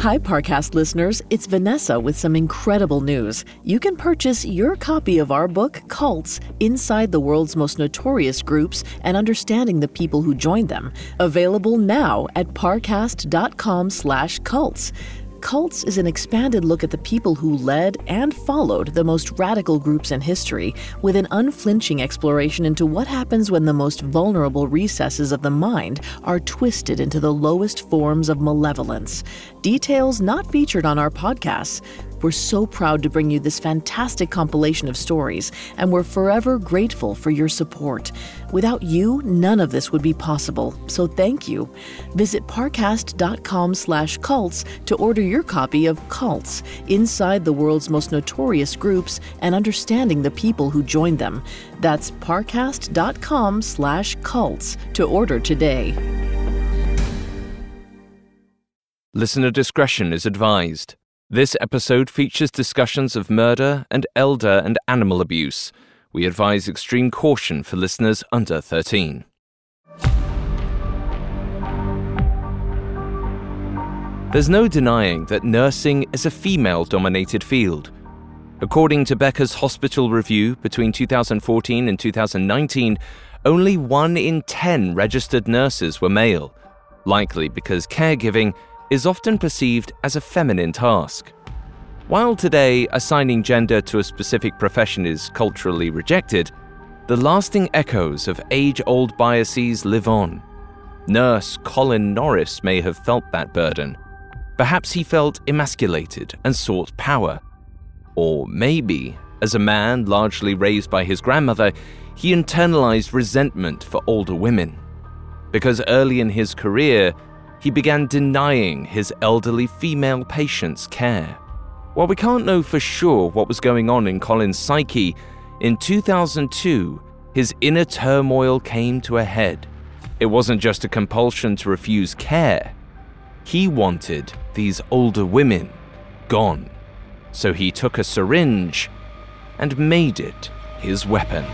Hi, Parcast listeners. It's Vanessa with some incredible news. You can purchase your copy of our book, Cults Inside the World's Most Notorious Groups and Understanding the People Who Joined Them, available now at parcast.com slash cults. Cults is an expanded look at the people who led and followed the most radical groups in history, with an unflinching exploration into what happens when the most vulnerable recesses of the mind are twisted into the lowest forms of malevolence. Details not featured on our podcasts. We're so proud to bring you this fantastic compilation of stories, and we're forever grateful for your support. Without you, none of this would be possible, so thank you. Visit parcast.com slash cults to order your copy of Cults, Inside the World's Most Notorious Groups and Understanding the People Who Joined Them. That's parcast.com slash cults to order today. Listener discretion is advised. This episode features discussions of murder and elder and animal abuse. We advise extreme caution for listeners under 13. There's no denying that nursing is a female dominated field. According to Becker's Hospital Review between 2014 and 2019, only 1 in 10 registered nurses were male, likely because caregiving is often perceived as a feminine task. While today assigning gender to a specific profession is culturally rejected, the lasting echoes of age old biases live on. Nurse Colin Norris may have felt that burden. Perhaps he felt emasculated and sought power. Or maybe, as a man largely raised by his grandmother, he internalized resentment for older women. Because early in his career, he began denying his elderly female patients care. While we can't know for sure what was going on in Colin's psyche, in 2002, his inner turmoil came to a head. It wasn't just a compulsion to refuse care. He wanted these older women gone. So he took a syringe and made it his weapon.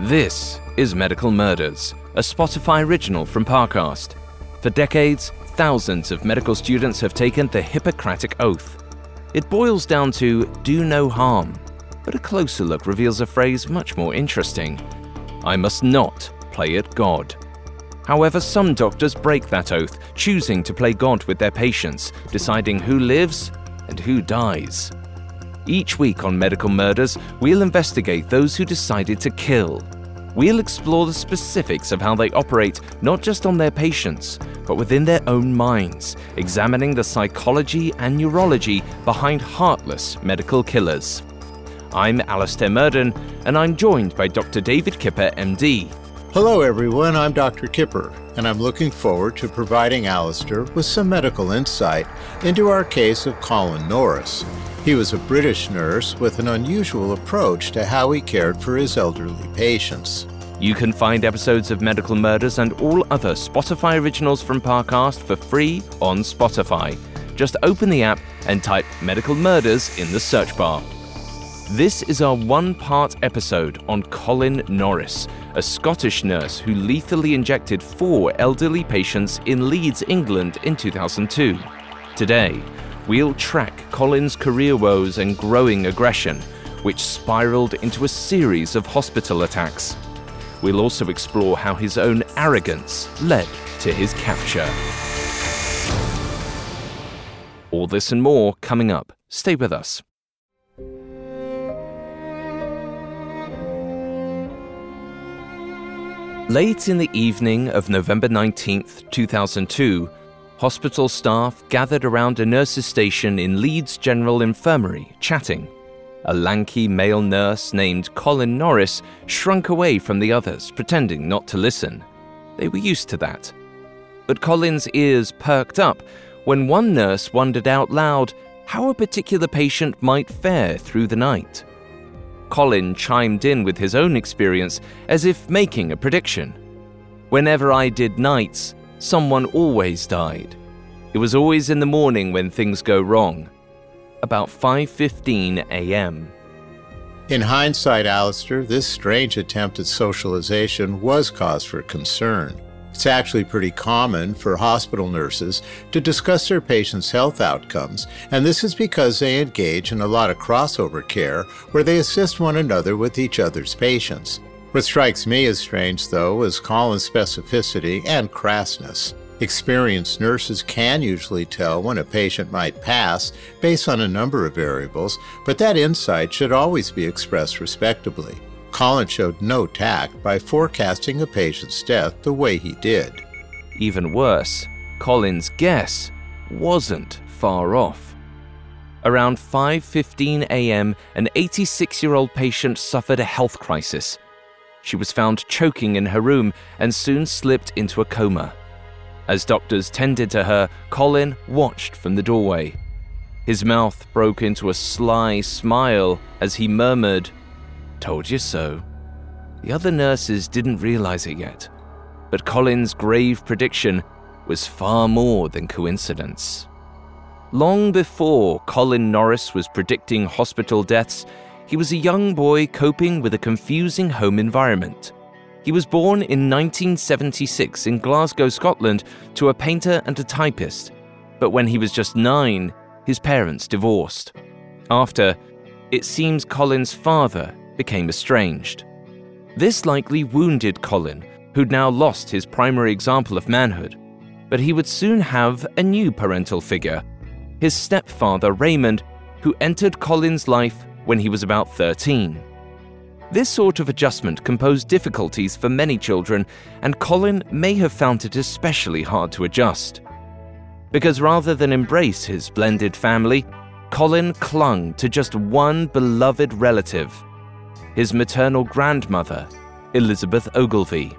This is Medical Murders, a Spotify original from Parcast. For decades, thousands of medical students have taken the Hippocratic Oath. It boils down to do no harm, but a closer look reveals a phrase much more interesting I must not play at God. However, some doctors break that oath, choosing to play God with their patients, deciding who lives and who dies. Each week on Medical Murders, we'll investigate those who decided to kill. We'll explore the specifics of how they operate not just on their patients, but within their own minds, examining the psychology and neurology behind heartless medical killers. I'm Alastair Murden, and I'm joined by Dr. David Kipper, MD. Hello, everyone. I'm Dr. Kipper, and I'm looking forward to providing Alastair with some medical insight into our case of Colin Norris. He was a British nurse with an unusual approach to how he cared for his elderly patients. You can find episodes of Medical Murders and all other Spotify originals from Parcast for free on Spotify. Just open the app and type Medical Murders in the search bar. This is our one part episode on Colin Norris, a Scottish nurse who lethally injected four elderly patients in Leeds, England in 2002. Today, we'll track Colin's career woes and growing aggression, which spiraled into a series of hospital attacks. we'll also explore how his own arrogance led to his capture. All this and more coming up. Stay with us. Late in the evening of November 19th, 2002, hospital staff gathered around a nurse's station in Leeds General Infirmary, chatting. A lanky male nurse named Colin Norris shrunk away from the others, pretending not to listen. They were used to that. But Colin's ears perked up when one nurse wondered out loud how a particular patient might fare through the night. Colin chimed in with his own experience as if making a prediction. Whenever I did nights, someone always died. It was always in the morning when things go wrong. About 5:15 a.m. In hindsight, Alastair, this strange attempt at socialization was cause for concern. It's actually pretty common for hospital nurses to discuss their patients' health outcomes, and this is because they engage in a lot of crossover care where they assist one another with each other's patients. What strikes me as strange, though, is Colin's specificity and crassness. Experienced nurses can usually tell when a patient might pass based on a number of variables, but that insight should always be expressed respectably. Colin showed no tact by forecasting a patient's death the way he did. Even worse, Colin's guess wasn't far off. Around 5:15 a.m., an 86-year-old patient suffered a health crisis. She was found choking in her room and soon slipped into a coma. As doctors tended to her, Colin watched from the doorway. His mouth broke into a sly smile as he murmured, Told you so. The other nurses didn't realize it yet, but Colin's grave prediction was far more than coincidence. Long before Colin Norris was predicting hospital deaths, he was a young boy coping with a confusing home environment. He was born in 1976 in Glasgow, Scotland, to a painter and a typist, but when he was just nine, his parents divorced. After, it seems Colin's father became estranged. This likely wounded Colin, who'd now lost his primary example of manhood. But he would soon have a new parental figure his stepfather Raymond, who entered Colin's life when he was about 13. This sort of adjustment composed difficulties for many children, and Colin may have found it especially hard to adjust. Because rather than embrace his blended family, Colin clung to just one beloved relative his maternal grandmother, Elizabeth Ogilvie.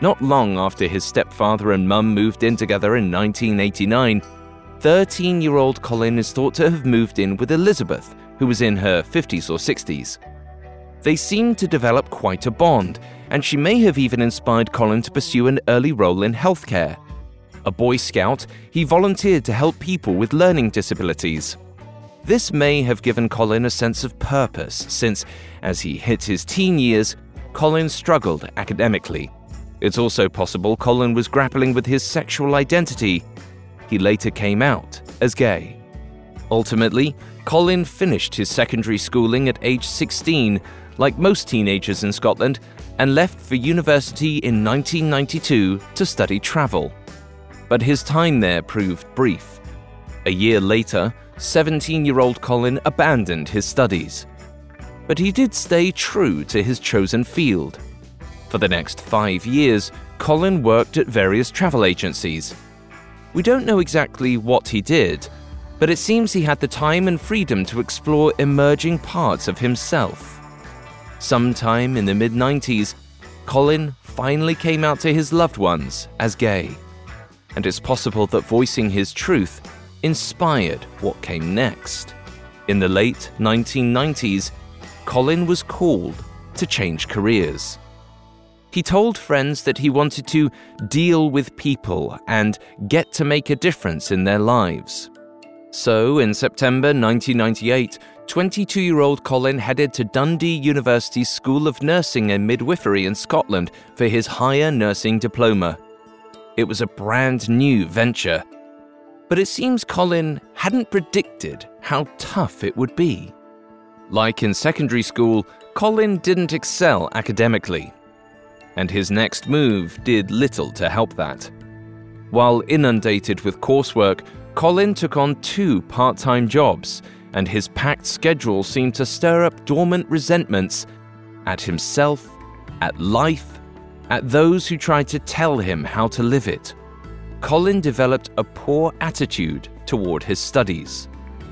Not long after his stepfather and mum moved in together in 1989, 13 year old Colin is thought to have moved in with Elizabeth, who was in her 50s or 60s. They seemed to develop quite a bond, and she may have even inspired Colin to pursue an early role in healthcare. A Boy Scout, he volunteered to help people with learning disabilities. This may have given Colin a sense of purpose, since, as he hit his teen years, Colin struggled academically. It's also possible Colin was grappling with his sexual identity. He later came out as gay. Ultimately, Colin finished his secondary schooling at age 16, like most teenagers in Scotland, and left for university in 1992 to study travel. But his time there proved brief. A year later, 17 year old Colin abandoned his studies. But he did stay true to his chosen field. For the next five years, Colin worked at various travel agencies. We don't know exactly what he did, but it seems he had the time and freedom to explore emerging parts of himself. Sometime in the mid 90s, Colin finally came out to his loved ones as gay. And it's possible that voicing his truth inspired what came next. In the late 1990s, Colin was called to change careers. He told friends that he wanted to deal with people and get to make a difference in their lives. So, in September 1998, 22 year old Colin headed to Dundee University's School of Nursing and Midwifery in Scotland for his higher nursing diploma. It was a brand new venture, but it seems Colin hadn't predicted how tough it would be. Like in secondary school, Colin didn't excel academically. and his next move did little to help that. While inundated with coursework, Colin took on two part time jobs, and his packed schedule seemed to stir up dormant resentments at himself, at life, at those who tried to tell him how to live it. Colin developed a poor attitude toward his studies.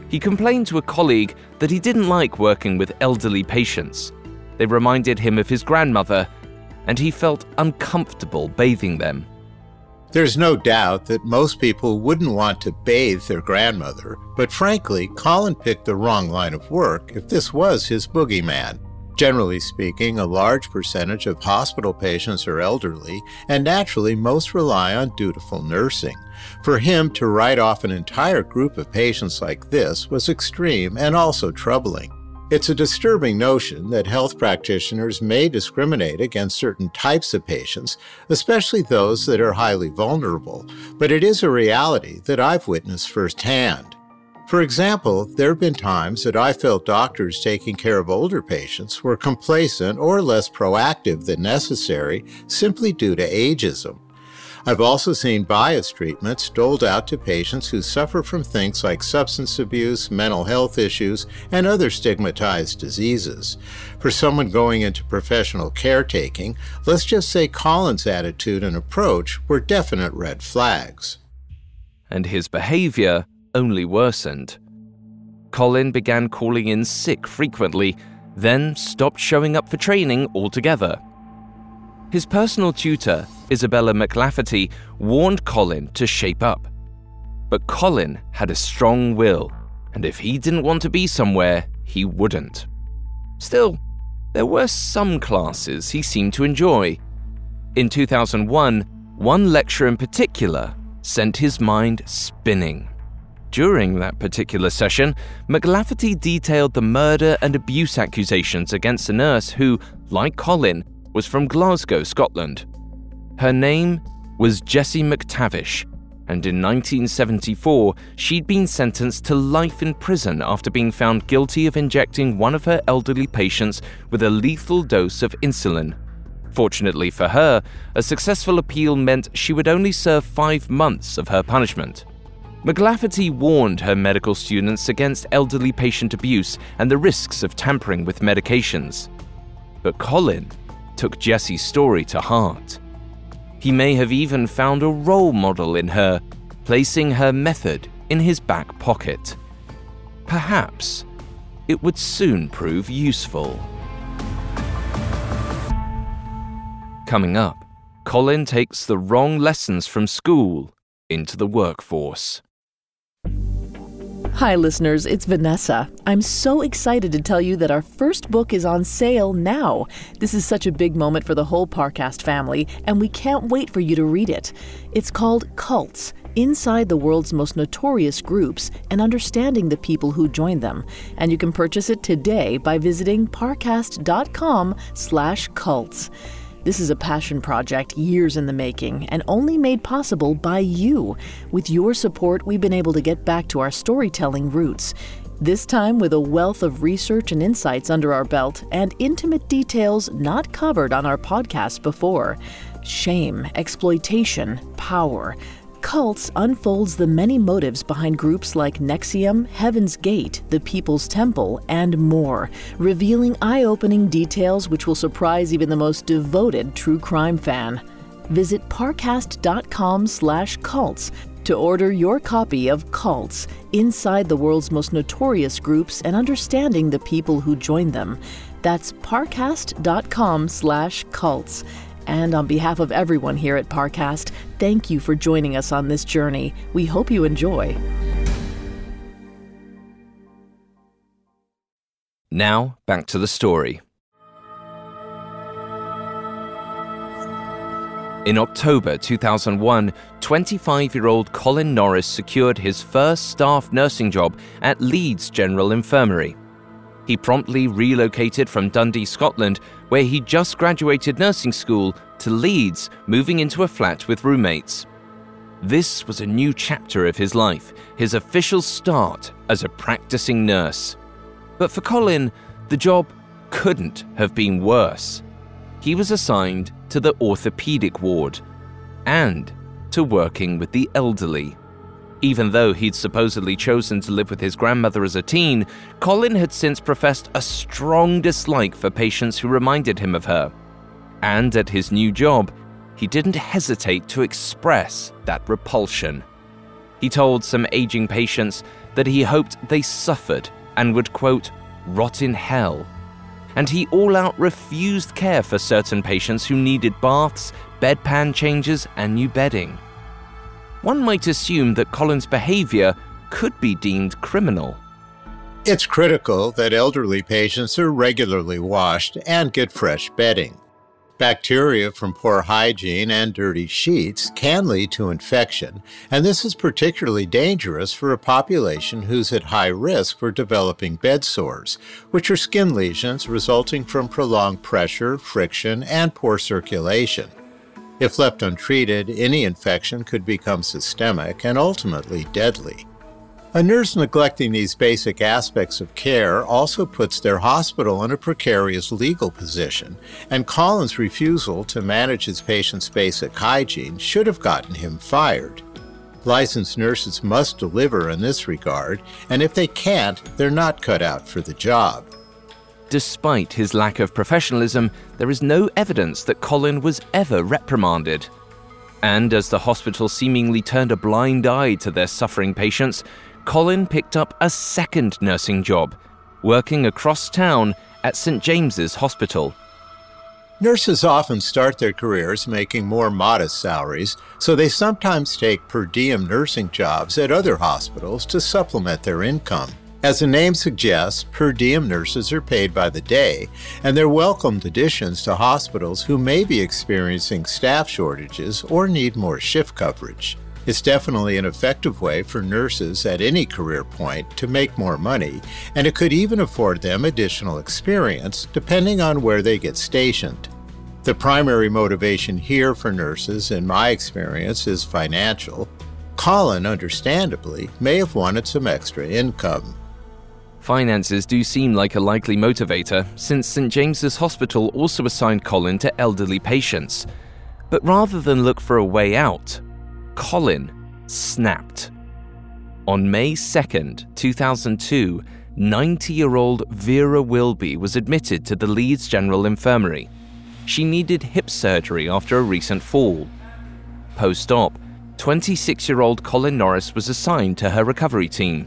He complained to a colleague that he didn't like working with elderly patients. They reminded him of his grandmother, and he felt uncomfortable bathing them. There's no doubt that most people wouldn't want to bathe their grandmother, but frankly, Colin picked the wrong line of work if this was his boogeyman. Generally speaking, a large percentage of hospital patients are elderly, and naturally, most rely on dutiful nursing. For him to write off an entire group of patients like this was extreme and also troubling. It's a disturbing notion that health practitioners may discriminate against certain types of patients, especially those that are highly vulnerable, but it is a reality that I've witnessed firsthand. For example, there have been times that I felt doctors taking care of older patients were complacent or less proactive than necessary simply due to ageism. I've also seen bias treatments doled out to patients who suffer from things like substance abuse, mental health issues, and other stigmatized diseases. For someone going into professional caretaking, let's just say Colin's attitude and approach were definite red flags. And his behavior only worsened. Colin began calling in sick frequently, then stopped showing up for training altogether. His personal tutor, Isabella McLafferty, warned Colin to shape up. But Colin had a strong will, and if he didn't want to be somewhere, he wouldn't. Still, there were some classes he seemed to enjoy. In 2001, one lecture in particular sent his mind spinning. During that particular session, McLafferty detailed the murder and abuse accusations against a nurse who, like Colin, was from Glasgow, Scotland. Her name was Jessie McTavish, and in 1974, she'd been sentenced to life in prison after being found guilty of injecting one of her elderly patients with a lethal dose of insulin. Fortunately for her, a successful appeal meant she would only serve five months of her punishment. McLafferty warned her medical students against elderly patient abuse and the risks of tampering with medications. But Colin took Jessie's story to heart. He may have even found a role model in her, placing her method in his back pocket. Perhaps it would soon prove useful. Coming up, Colin takes the wrong lessons from school into the workforce. Hi, listeners, it's Vanessa. I'm so excited to tell you that our first book is on sale now. This is such a big moment for the whole Parcast family, and we can't wait for you to read it. It's called Cults Inside the World's Most Notorious Groups and Understanding the People Who Join Them. And you can purchase it today by visiting parcast.com slash cults. This is a passion project years in the making and only made possible by you. With your support, we've been able to get back to our storytelling roots. This time with a wealth of research and insights under our belt and intimate details not covered on our podcast before. Shame, exploitation, power. Cults unfolds the many motives behind groups like NXIVM, Heaven's Gate, the People's Temple, and more, revealing eye opening details which will surprise even the most devoted true crime fan. Visit parcast.com slash cults to order your copy of Cults Inside the World's Most Notorious Groups and Understanding the People Who Join Them. That's parcast.com slash cults. And on behalf of everyone here at Parcast, thank you for joining us on this journey. We hope you enjoy. Now, back to the story. In October 2001, 25 year old Colin Norris secured his first staff nursing job at Leeds General Infirmary. He promptly relocated from Dundee, Scotland, where he just graduated nursing school, to Leeds, moving into a flat with roommates. This was a new chapter of his life, his official start as a practicing nurse. But for Colin, the job couldn't have been worse. he was assigned to the orthopedic ward and to working with the elderly. Even though he'd supposedly chosen to live with his grandmother as a teen, Colin had since professed a strong dislike for patients who reminded him of her. And at his new job, he didn't hesitate to express that repulsion. He told some aging patients that he hoped they suffered and would, quote, rot in hell. And he all out refused care for certain patients who needed baths, bedpan changes, and new bedding. One might assume that Colin's behavior could be deemed criminal. It's critical that elderly patients are regularly washed and get fresh bedding. Bacteria from poor hygiene and dirty sheets can lead to infection, and this is particularly dangerous for a population who's at high risk for developing bed sores, which are skin lesions resulting from prolonged pressure, friction, and poor circulation. If left untreated, any infection could become systemic and ultimately deadly. A nurse neglecting these basic aspects of care also puts their hospital in a precarious legal position, and Colin's refusal to manage his patients' basic hygiene should have gotten him fired. Licensed nurses must deliver in this regard, and if they can't, they're not cut out for the job. Despite his lack of professionalism, there is no evidence that Colin was ever reprimanded. And as the hospital seemingly turned a blind eye to their suffering patients, Colin picked up a second nursing job, working across town at St. James's Hospital. Nurses often start their careers making more modest salaries, so they sometimes take per diem nursing jobs at other hospitals to supplement their income. As the name suggests, per diem nurses are paid by the day, and they're welcomed additions to hospitals who may be experiencing staff shortages or need more shift coverage. It's definitely an effective way for nurses at any career point to make more money, and it could even afford them additional experience depending on where they get stationed. The primary motivation here for nurses, in my experience, is financial. Colin, understandably, may have wanted some extra income. Finances do seem like a likely motivator, since St. James's Hospital also assigned Colin to elderly patients. But rather than look for a way out, Colin snapped. On May 2nd, 2002, 90 year old Vera Wilby was admitted to the Leeds General Infirmary. She needed hip surgery after a recent fall. Post op, 26 year old Colin Norris was assigned to her recovery team.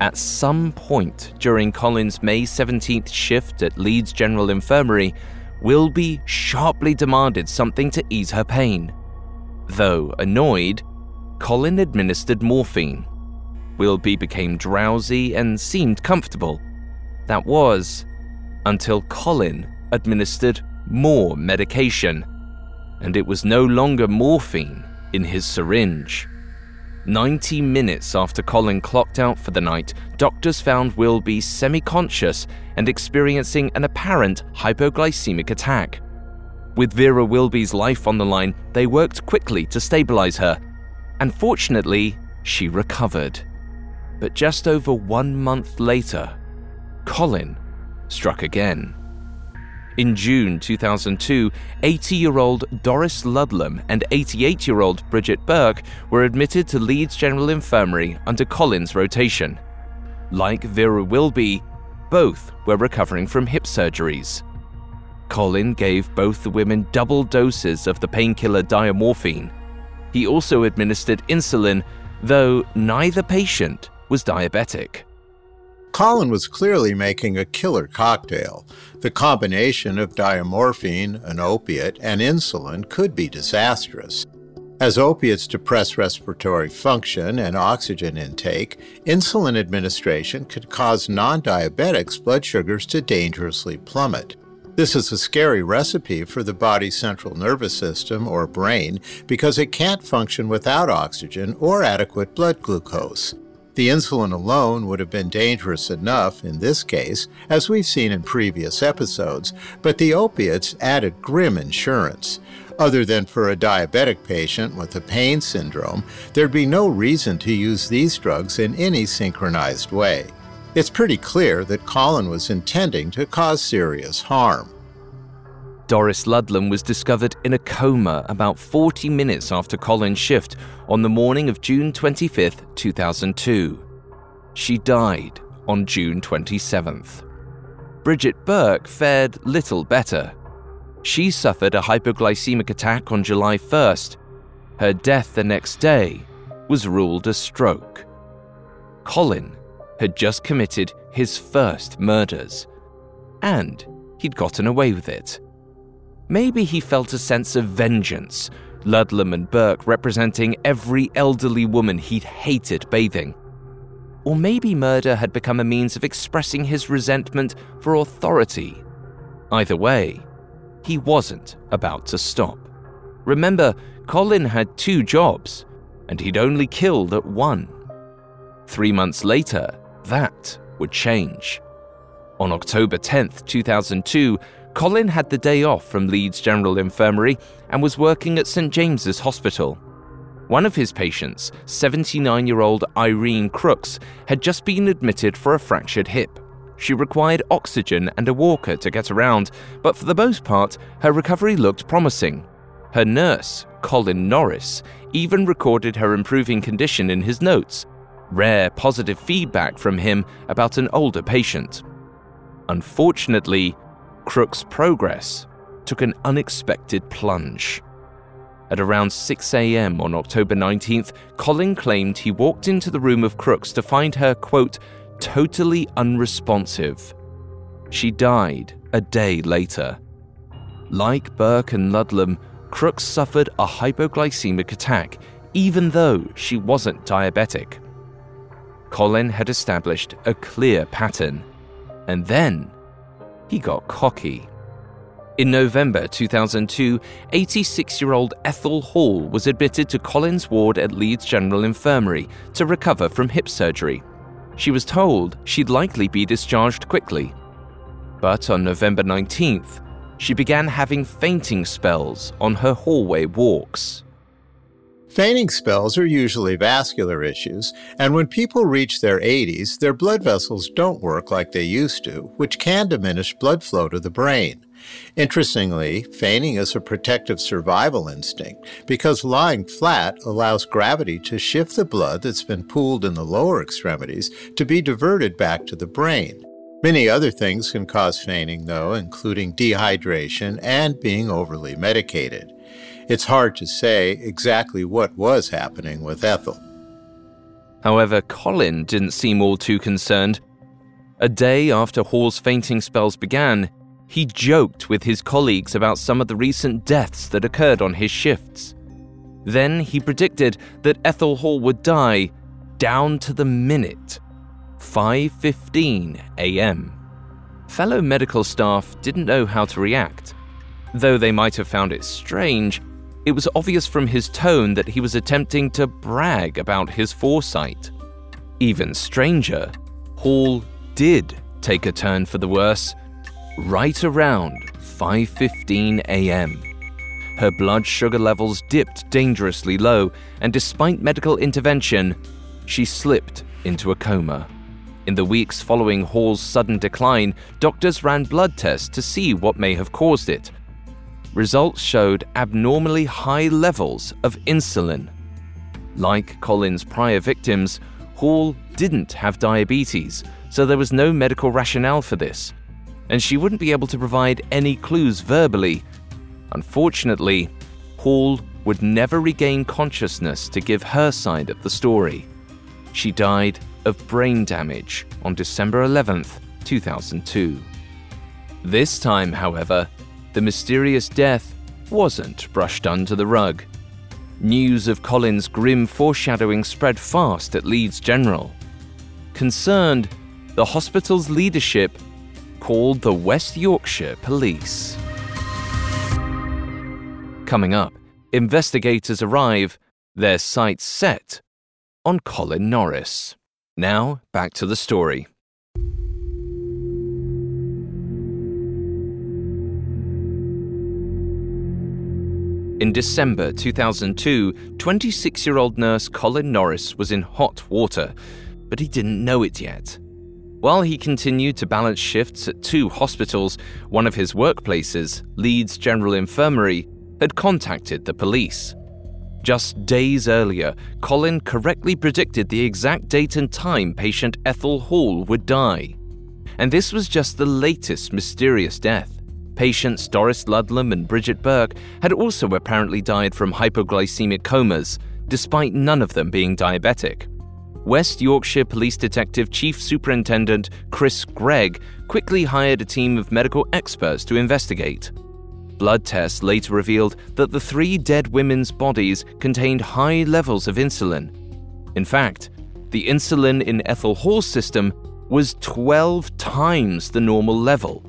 At some point during Colin's May 17th shift at Leeds General Infirmary, Wilby sharply demanded something to ease her pain. Though annoyed, Colin administered morphine. Wilby became drowsy and seemed comfortable. That was until Colin administered more medication, and it was no longer morphine in his syringe. 90 minutes after Colin clocked out for the night, doctors found Wilby semi conscious and experiencing an apparent hypoglycemic attack. With Vera Wilby's life on the line, they worked quickly to stabilize her. And fortunately, she recovered. But just over one month later, Colin struck again. In June 2002, 80 year old Doris Ludlam and 88 year old Bridget Burke were admitted to Leeds General Infirmary under Colin's rotation. Like Vera Wilby, both were recovering from hip surgeries. Colin gave both the women double doses of the painkiller diamorphine. He also administered insulin, though neither patient was diabetic. Colin was clearly making a killer cocktail. The combination of diamorphine, an opiate, and insulin could be disastrous. As opiates depress respiratory function and oxygen intake, insulin administration could cause non diabetics' blood sugars to dangerously plummet. This is a scary recipe for the body's central nervous system, or brain, because it can't function without oxygen or adequate blood glucose. The insulin alone would have been dangerous enough in this case, as we've seen in previous episodes, but the opiates added grim insurance. Other than for a diabetic patient with a pain syndrome, there'd be no reason to use these drugs in any synchronized way. It's pretty clear that Colin was intending to cause serious harm. Doris Ludlam was discovered in a coma about 40 minutes after Colin's shift on the morning of June 25, 2002. She died on June 27th. Bridget Burke fared little better. She suffered a hypoglycemic attack on July 1st. Her death the next day was ruled a stroke. Colin had just committed his first murders, and he'd gotten away with it. Maybe he felt a sense of vengeance, Ludlam and Burke representing every elderly woman he'd hated bathing. Or maybe murder had become a means of expressing his resentment for authority. Either way, he wasn't about to stop. Remember, Colin had two jobs, and he'd only killed at one. Three months later, that would change. On October 10, 2002, Colin had the day off from Leeds General Infirmary and was working at St James's Hospital. One of his patients, 79 year old Irene Crooks, had just been admitted for a fractured hip. She required oxygen and a walker to get around, but for the most part, her recovery looked promising. Her nurse, Colin Norris, even recorded her improving condition in his notes, rare positive feedback from him about an older patient. Unfortunately, Crook's progress took an unexpected plunge. At around 6 a.m. on October 19th, Colin claimed he walked into the room of Crooks to find her, quote, totally unresponsive. She died a day later. Like Burke and Ludlam, Crooks suffered a hypoglycemic attack, even though she wasn't diabetic. Colin had established a clear pattern, and then he got cocky. In November 2002, 86 year old Ethel Hall was admitted to Colin's ward at Leeds General Infirmary to recover from hip surgery. She was told she'd likely be discharged quickly. But on November 19th, she began having fainting spells on her hallway walks. Fainting spells are usually vascular issues, and when people reach their 80s, their blood vessels don't work like they used to, which can diminish blood flow to the brain. Interestingly, feigning is a protective survival instinct because lying flat allows gravity to shift the blood that's been pooled in the lower extremities to be diverted back to the brain. Many other things can cause feigning, though, including dehydration and being overly medicated. It's hard to say exactly what was happening with Ethel. However, Colin didn't seem all too concerned. A day after Hall's fainting spells began, he joked with his colleagues about some of the recent deaths that occurred on his shifts. Then he predicted that Ethel Hall would die down to the minute 5:15 a.m. Fellow medical staff didn't know how to react. Though they might have found it strange, it was obvious from his tone that he was attempting to brag about his foresight. Even stranger, Hall did take a turn for the worse right around 5:15 a.m. Her blood sugar levels dipped dangerously low, and despite medical intervention, she slipped into a coma. In the weeks following Hall's sudden decline, doctors ran blood tests to see what may have caused it, results showed abnormally high levels of insulin. Like Colin's prior victims, Hall didn't have diabetes, so there was no medical rationale for this, and she wouldn't be able to provide any clues verbally. Unfortunately, Hall would never regain consciousness to give her side of the story. She died of brain damage on December 11th, 2002. This time, however, the mysterious death wasn't brushed under the rug. News of Colin's grim foreshadowing spread fast at Leeds General. Concerned, the hospital's leadership called the West Yorkshire Police. Coming up, investigators arrive, their sights set on Colin Norris. Now, back to the story. In December 2002, 26 year old nurse Colin Norris was in hot water, but he didn't know it yet. While he continued to balance shifts at two hospitals, one of his workplaces, Leeds General Infirmary, had contacted the police. Just days earlier, Colin correctly predicted the exact date and time patient Ethel Hall would die. And this was just the latest mysterious death. Patients Doris Ludlam and Bridget Burke had also apparently died from hypoglycemic comas, despite none of them being diabetic. West Yorkshire Police Detective Chief Superintendent Chris Gregg quickly hired a team of medical experts to investigate. Blood tests later revealed that the three dead women's bodies contained high levels of insulin. In fact, the insulin in Ethel Hall's system was 12 times the normal level.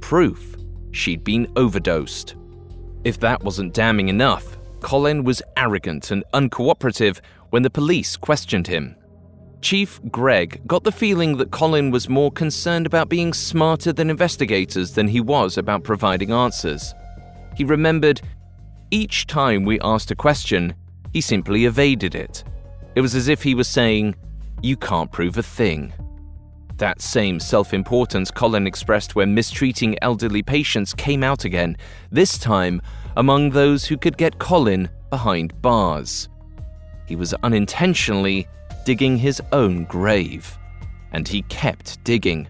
Proof she'd been overdosed. If that wasn't damning enough, Colin was arrogant and uncooperative when the police questioned him. Chief Gregg got the feeling that Colin was more concerned about being smarter than investigators than he was about providing answers. He remembered each time we asked a question, he simply evaded it. It was as if he was saying, You can't prove a thing. That same self importance Colin expressed when mistreating elderly patients came out again, this time among those who could get Colin behind bars. He was unintentionally digging his own grave. And he kept digging.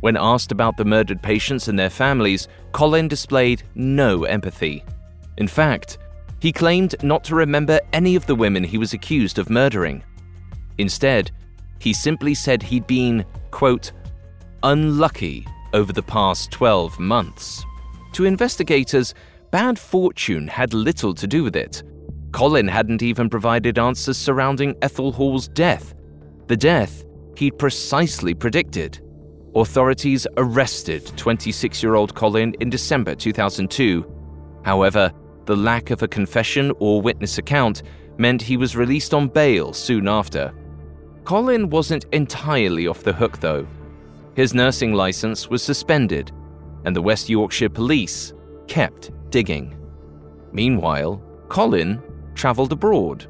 When asked about the murdered patients and their families, Colin displayed no empathy. In fact, he claimed not to remember any of the women he was accused of murdering. Instead, he simply said he'd been, quote, unlucky over the past 12 months. To investigators, bad fortune had little to do with it. Colin hadn't even provided answers surrounding Ethel Hall's death, the death he'd precisely predicted. Authorities arrested 26 year old Colin in December 2002. However, the lack of a confession or witness account meant he was released on bail soon after. Colin wasn't entirely off the hook, though. His nursing license was suspended, and the West Yorkshire police kept digging. Meanwhile, Colin travelled abroad.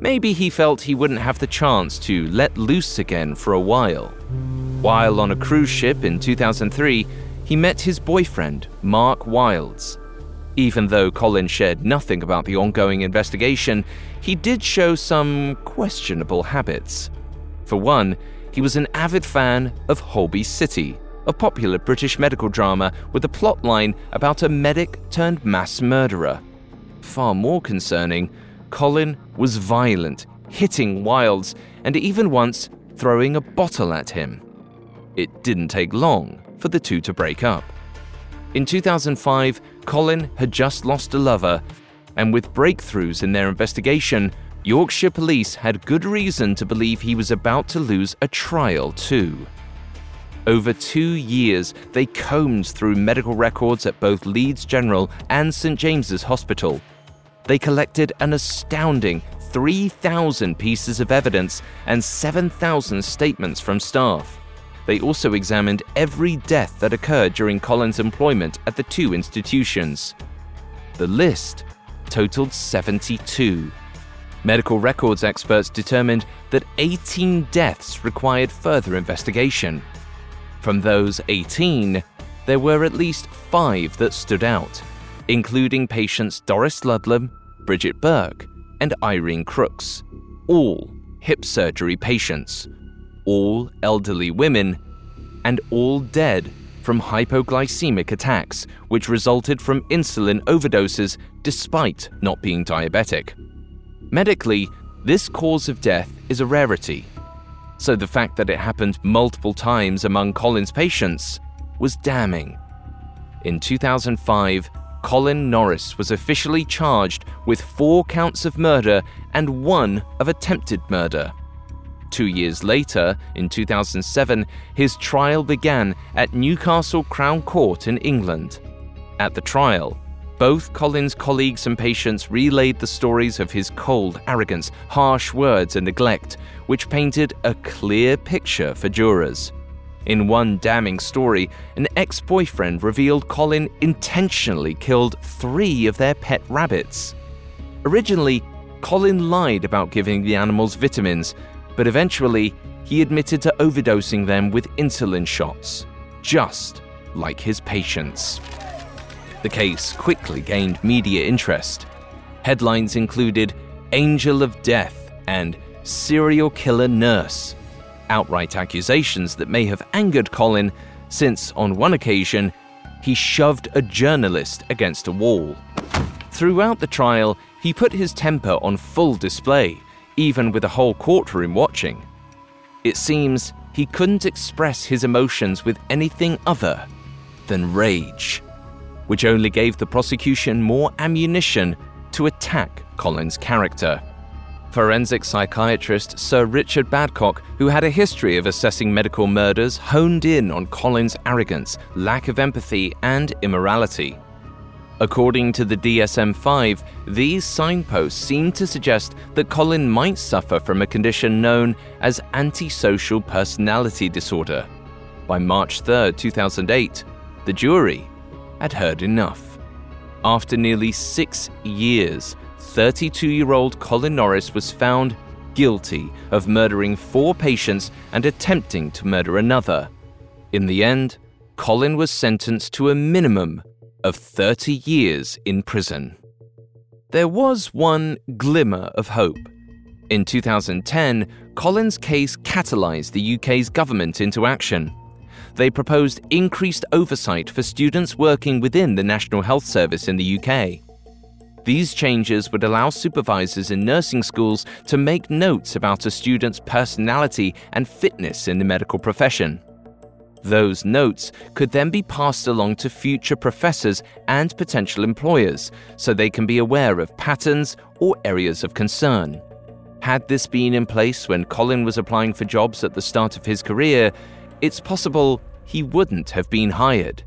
Maybe he felt he wouldn't have the chance to let loose again for a while. While on a cruise ship in 2003, he met his boyfriend, Mark Wilds. Even though Colin shared nothing about the ongoing investigation, he did show some questionable habits. For one, he was an avid fan of Holby City, a popular British medical drama with a plotline about a medic turned mass murderer. Far more concerning, Colin was violent, hitting Wilds, and even once throwing a bottle at him. It didn't take long for the two to break up. In 2005, Colin had just lost a lover, and with breakthroughs in their investigation, Yorkshire police had good reason to believe he was about to lose a trial too. Over two years, they combed through medical records at both Leeds General and St James's Hospital, they collected an astounding 3,000 pieces of evidence and 7,000 statements from staff. They also examined every death that occurred during Colin's employment at the two institutions. The list totaled 72. Medical records experts determined that 18 deaths required further investigation. From those 18, there were at least five that stood out, including patients Doris Ludlam, Bridget Burke, and Irene Crooks, all hip surgery patients, all elderly women, and all dead from hypoglycemic attacks, which resulted from insulin overdoses despite not being diabetic. Medically, this cause of death is a rarity, so the fact that it happened multiple times among Colin's patients was damning. In 2005, Colin Norris was officially charged with four counts of murder and one of attempted murder. Two years later, in 2007, his trial began at Newcastle Crown Court in England. At the trial, both Colin's colleagues and patients relayed the stories of his cold arrogance, harsh words, and neglect, which painted a clear picture for jurors. In one damning story, an ex boyfriend revealed Colin intentionally killed three of their pet rabbits. Originally, Colin lied about giving the animals vitamins, but eventually, he admitted to overdosing them with insulin shots, just like his patients. The case quickly gained media interest. Headlines included Angel of Death and Serial Killer Nurse, outright accusations that may have angered Colin since, on one occasion, he shoved a journalist against a wall. Throughout the trial, he put his temper on full display, even with a whole courtroom watching. It seems he couldn't express his emotions with anything other than rage, which only gave the prosecution more ammunition to attack Colin's character. Forensic psychiatrist Sir Richard Badcock, who had a history of assessing medical murders, honed in on Colin's arrogance, lack of empathy, and immorality. According to the DSM 5, these signposts seem to suggest that Colin might suffer from a condition known as antisocial personality disorder. By March 3, 2008, the jury had heard enough. After nearly six years, 32 year old Colin Norris was found guilty of murdering four patients and attempting to murder another. In the end, Colin was sentenced to a minimum of 30 years in prison. There was one glimmer of hope. In 2010, Colin's case catalyzed the UK's government into action. They proposed increased oversight for students working within the National Health Service in the UK. These changes would allow supervisors in nursing schools to make notes about a student's personality and fitness in the medical profession. Those notes could then be passed along to future professors and potential employers so they can be aware of patterns or areas of concern. Had this been in place when Colin was applying for jobs at the start of his career, it's possible he wouldn't have been hired,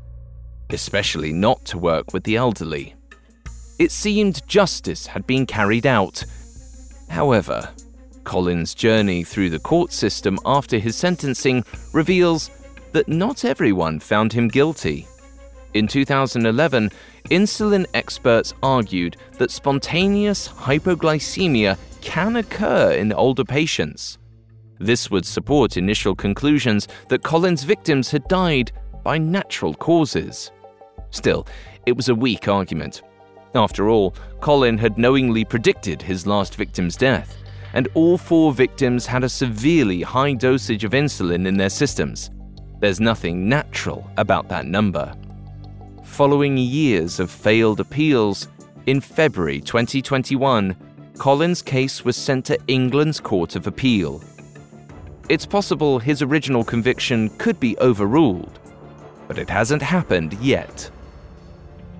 especially not to work with the elderly it seemed justice had been carried out. However, Colin's journey through the court system after his sentencing reveals that not everyone found him guilty. In 2011, insulin experts argued that spontaneous hypoglycemia can occur in older patients. This would support initial conclusions that Colin's victims had died by natural causes. Still, it was a weak argument, after all, Colin had knowingly predicted his last victim's death, and all four victims had a severely high dosage of insulin in their systems. There's nothing natural about that number. Following years of failed appeals, in February 2021, Colin's case was sent to England's Court of Appeal. It's possible his original conviction could be overruled, but it hasn't happened yet.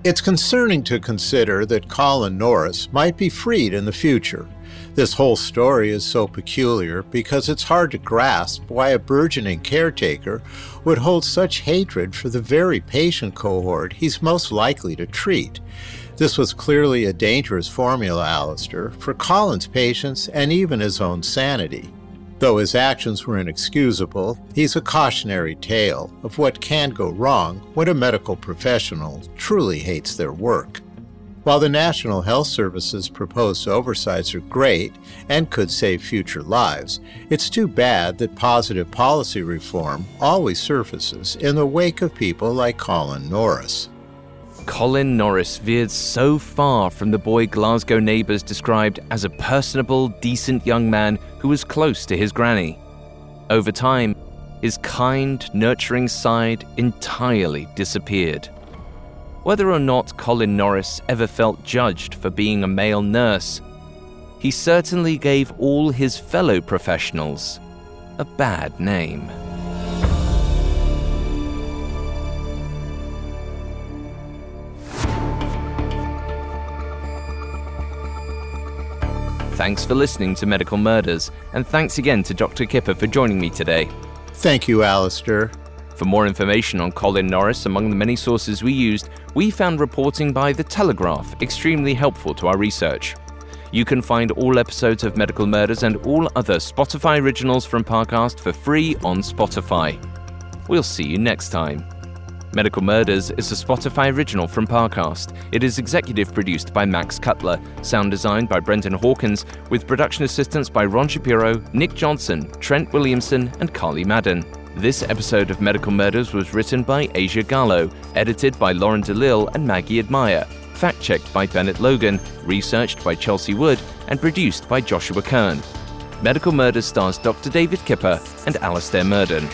It's concerning to consider that Colin Norris might be freed in the future. This whole story is so peculiar because it's hard to grasp why a burgeoning caretaker would hold such hatred for the very patient cohort he's most likely to treat. This was clearly a dangerous formula, Alastair, for Colin's patients and even his own sanity. Though his actions were inexcusable, he's a cautionary tale of what can go wrong when a medical professional truly hates their work. While the National Health Service's proposed oversights are great and could save future lives, it's too bad that positive policy reform always surfaces in the wake of people like Colin Norris. Colin Norris veered so far from the boy Glasgow neighbours described as a personable, decent young man who was close to his granny. Over time, his kind, nurturing side entirely disappeared. Whether or not Colin Norris ever felt judged for being a male nurse, he certainly gave all his fellow professionals a bad name. Thanks for listening to Medical Murders, and thanks again to Dr. Kipper for joining me today. Thank you, Alastair. For more information on Colin Norris, among the many sources we used, we found reporting by The Telegraph extremely helpful to our research. You can find all episodes of Medical Murders and all other Spotify originals from Parcast for free on Spotify. We'll see you next time. Medical Murders is a Spotify original from Parcast. It is executive produced by Max Cutler, sound designed by Brendan Hawkins, with production assistance by Ron Shapiro, Nick Johnson, Trent Williamson, and Carly Madden. This episode of Medical Murders was written by Asia Gallo, edited by Lauren DeLille and Maggie Admire, fact checked by Bennett Logan, researched by Chelsea Wood, and produced by Joshua Kern. Medical Murders stars Dr. David Kipper and Alastair Murden.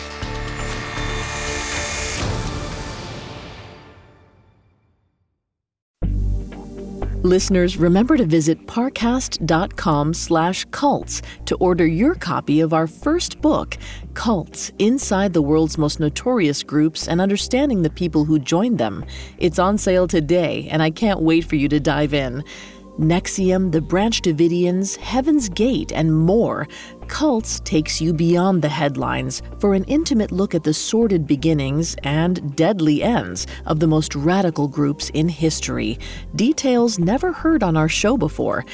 Listeners, remember to visit parcast.com slash cults to order your copy of our first book, Cults Inside the World's Most Notorious Groups and Understanding the People Who Joined Them. It's on sale today, and I can't wait for you to dive in. NXIVM, the Branch Davidians, Heaven's Gate, and more, Cults takes you beyond the headlines for an intimate look at the sordid beginnings and deadly ends of the most radical groups in history. Details never heard on our show before.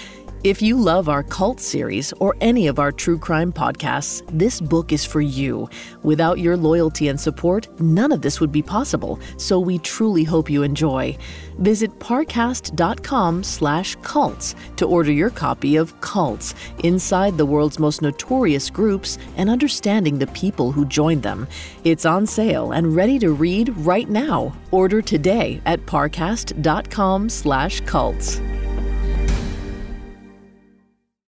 If you love our cult series or any of our true crime podcasts, this book is for you. Without your loyalty and support, none of this would be possible, so we truly hope you enjoy. Visit parcast.com slash cults to order your copy of Cults, Inside the World's Most Notorious Groups and Understanding the People Who Joined Them. It's on sale and ready to read right now. Order today at parcast.com slash cults.